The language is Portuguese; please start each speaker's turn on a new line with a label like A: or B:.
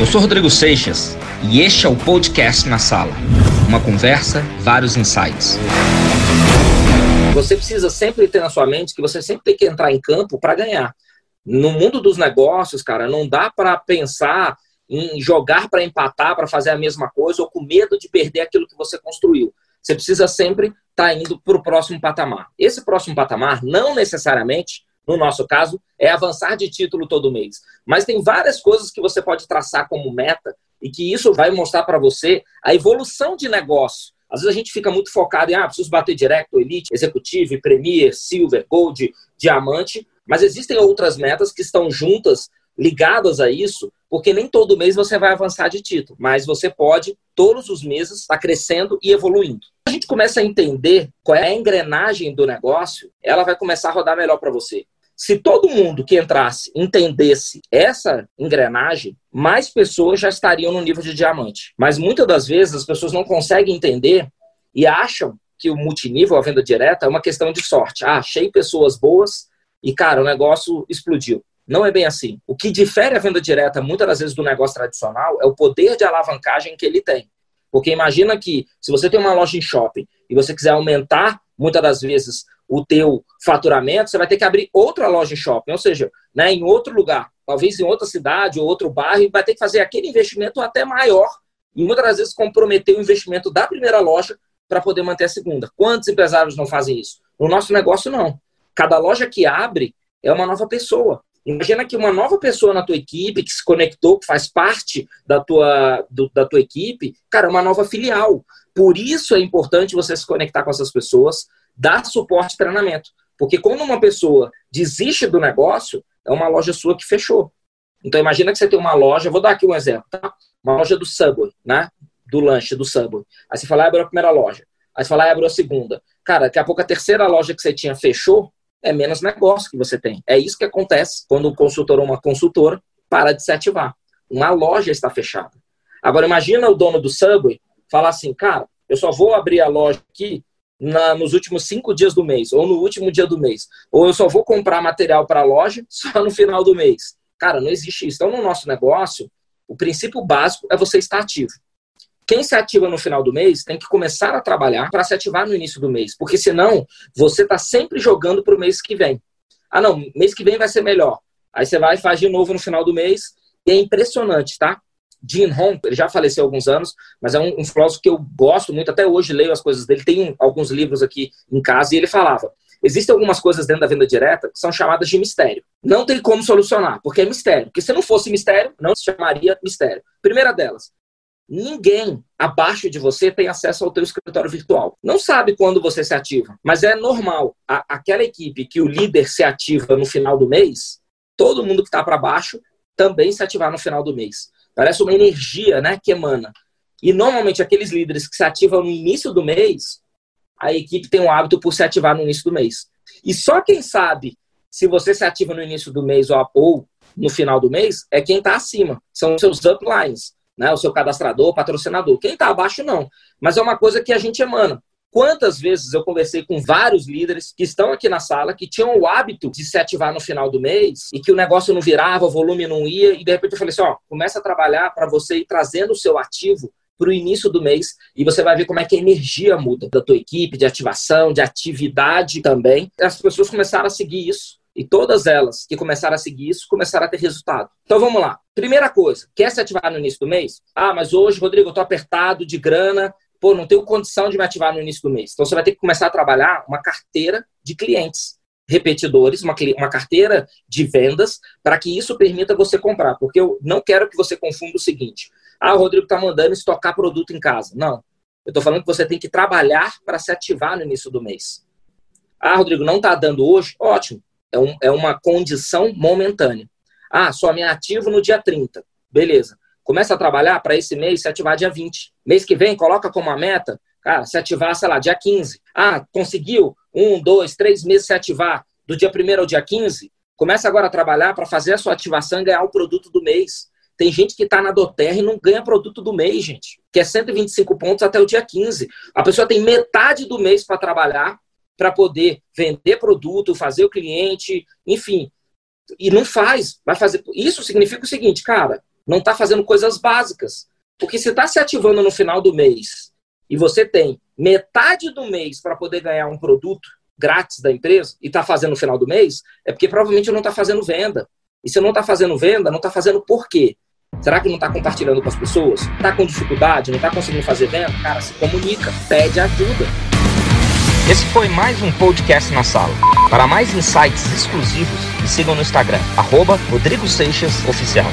A: Eu sou Rodrigo Seixas e este é o podcast na sala. Uma conversa, vários insights.
B: Você precisa sempre ter na sua mente que você sempre tem que entrar em campo para ganhar. No mundo dos negócios, cara, não dá para pensar em jogar para empatar, para fazer a mesma coisa ou com medo de perder aquilo que você construiu. Você precisa sempre estar tá indo para o próximo patamar. Esse próximo patamar, não necessariamente, no nosso caso, é avançar de título todo mês. Mas tem várias coisas que você pode traçar como meta e que isso vai mostrar para você a evolução de negócio às vezes a gente fica muito focado em, ah, preciso bater direto, elite, executivo, premier, silver, gold, diamante, mas existem outras metas que estão juntas, ligadas a isso, porque nem todo mês você vai avançar de título, mas você pode, todos os meses, estar tá crescendo e evoluindo. A gente começa a entender qual é a engrenagem do negócio, ela vai começar a rodar melhor para você. Se todo mundo que entrasse entendesse essa engrenagem, mais pessoas já estariam no nível de diamante. Mas muitas das vezes as pessoas não conseguem entender e acham que o multinível, a venda direta, é uma questão de sorte. Ah, achei pessoas boas e, cara, o negócio explodiu. Não é bem assim. O que difere a venda direta, muitas das vezes, do negócio tradicional é o poder de alavancagem que ele tem. Porque imagina que se você tem uma loja em shopping e você quiser aumentar, muitas das vezes, o teu faturamento, você vai ter que abrir outra loja em shopping, ou seja, né, em outro lugar, talvez em outra cidade ou outro bairro, vai ter que fazer aquele investimento até maior e muitas das vezes comprometer o investimento da primeira loja para poder manter a segunda. Quantos empresários não fazem isso? No nosso negócio, não. Cada loja que abre é uma nova pessoa. Imagina que uma nova pessoa na tua equipe, que se conectou, que faz parte da tua, do, da tua equipe, cara, é uma nova filial. Por isso é importante você se conectar com essas pessoas, dar suporte e treinamento. Porque quando uma pessoa desiste do negócio, é uma loja sua que fechou. Então imagina que você tem uma loja, vou dar aqui um exemplo, tá? Uma loja do Subway, né? Do lanche do Subway. Aí você fala, ah, abre a primeira loja. Aí você fala, ah, abre a segunda. Cara, daqui a pouco a terceira loja que você tinha fechou, é menos negócio que você tem. É isso que acontece quando um consultor ou uma consultora para de se ativar. Uma loja está fechada. Agora imagina o dono do Subway falar assim, cara, eu só vou abrir a loja aqui na, nos últimos cinco dias do mês, ou no último dia do mês. Ou eu só vou comprar material para a loja só no final do mês. Cara, não existe isso. Então, no nosso negócio, o princípio básico é você estar ativo. Quem se ativa no final do mês tem que começar a trabalhar para se ativar no início do mês, porque senão você está sempre jogando para o mês que vem. Ah, não, mês que vem vai ser melhor. Aí você vai e faz de novo no final do mês, e é impressionante, tá? Jim Rohn, ele já faleceu há alguns anos, mas é um, um filósofo que eu gosto muito, até hoje leio as coisas dele, tem alguns livros aqui em casa, e ele falava, existem algumas coisas dentro da venda direta que são chamadas de mistério. Não tem como solucionar, porque é mistério. Porque se não fosse mistério, não se chamaria mistério. Primeira delas, ninguém abaixo de você tem acesso ao teu escritório virtual. Não sabe quando você se ativa, mas é normal. A, aquela equipe que o líder se ativa no final do mês, todo mundo que está para baixo também se ativar no final do mês. Parece uma energia né, que emana. E normalmente aqueles líderes que se ativam no início do mês, a equipe tem um hábito por se ativar no início do mês. E só quem sabe se você se ativa no início do mês ou, no final do mês é quem está acima. São os seus uplines, né? o seu cadastrador, patrocinador. Quem está abaixo, não. Mas é uma coisa que a gente emana. Quantas vezes eu conversei com vários líderes que estão aqui na sala, que tinham o hábito de se ativar no final do mês e que o negócio não virava, o volume não ia, e de repente eu falei assim: ó, começa a trabalhar para você ir trazendo o seu ativo para o início do mês e você vai ver como é que a energia muda da tua equipe, de ativação, de atividade também. As pessoas começaram a seguir isso. E todas elas que começaram a seguir isso começaram a ter resultado. Então vamos lá. Primeira coisa, quer se ativar no início do mês? Ah, mas hoje, Rodrigo, eu estou apertado de grana, pô, não tenho condição de me ativar no início do mês. Então você vai ter que começar a trabalhar uma carteira de clientes repetidores, uma, uma carteira de vendas, para que isso permita você comprar. Porque eu não quero que você confunda o seguinte: ah, o Rodrigo está mandando estocar produto em casa. Não. Eu estou falando que você tem que trabalhar para se ativar no início do mês. Ah, Rodrigo, não está dando hoje? Ótimo. É, um, é uma condição momentânea. Ah, só me ativo no dia 30. Beleza. Começa a trabalhar para esse mês se ativar dia 20. Mês que vem, coloca como uma meta, cara, se ativar, sei lá, dia 15. Ah, conseguiu um, dois, três meses se ativar do dia 1 ao dia 15? Começa agora a trabalhar para fazer a sua ativação e ganhar o produto do mês. Tem gente que está na Doterra e não ganha produto do mês, gente. Que é 125 pontos até o dia 15. A pessoa tem metade do mês para trabalhar, para poder vender produto, fazer o cliente, enfim. E não faz. Vai fazer. Isso significa o seguinte, cara, não está fazendo coisas básicas. Porque se está se ativando no final do mês e você tem metade do mês para poder ganhar um produto grátis da empresa e está fazendo no final do mês, é porque provavelmente não está fazendo venda. E se não está fazendo venda, não está fazendo por quê? Será que não está compartilhando com as pessoas? Está com dificuldade? Não está conseguindo fazer venda? Cara, se comunica, pede ajuda.
A: Esse foi mais um podcast na sala. Para mais insights exclusivos, me sigam no Instagram, arroba Rodrigo Seixas Oficial.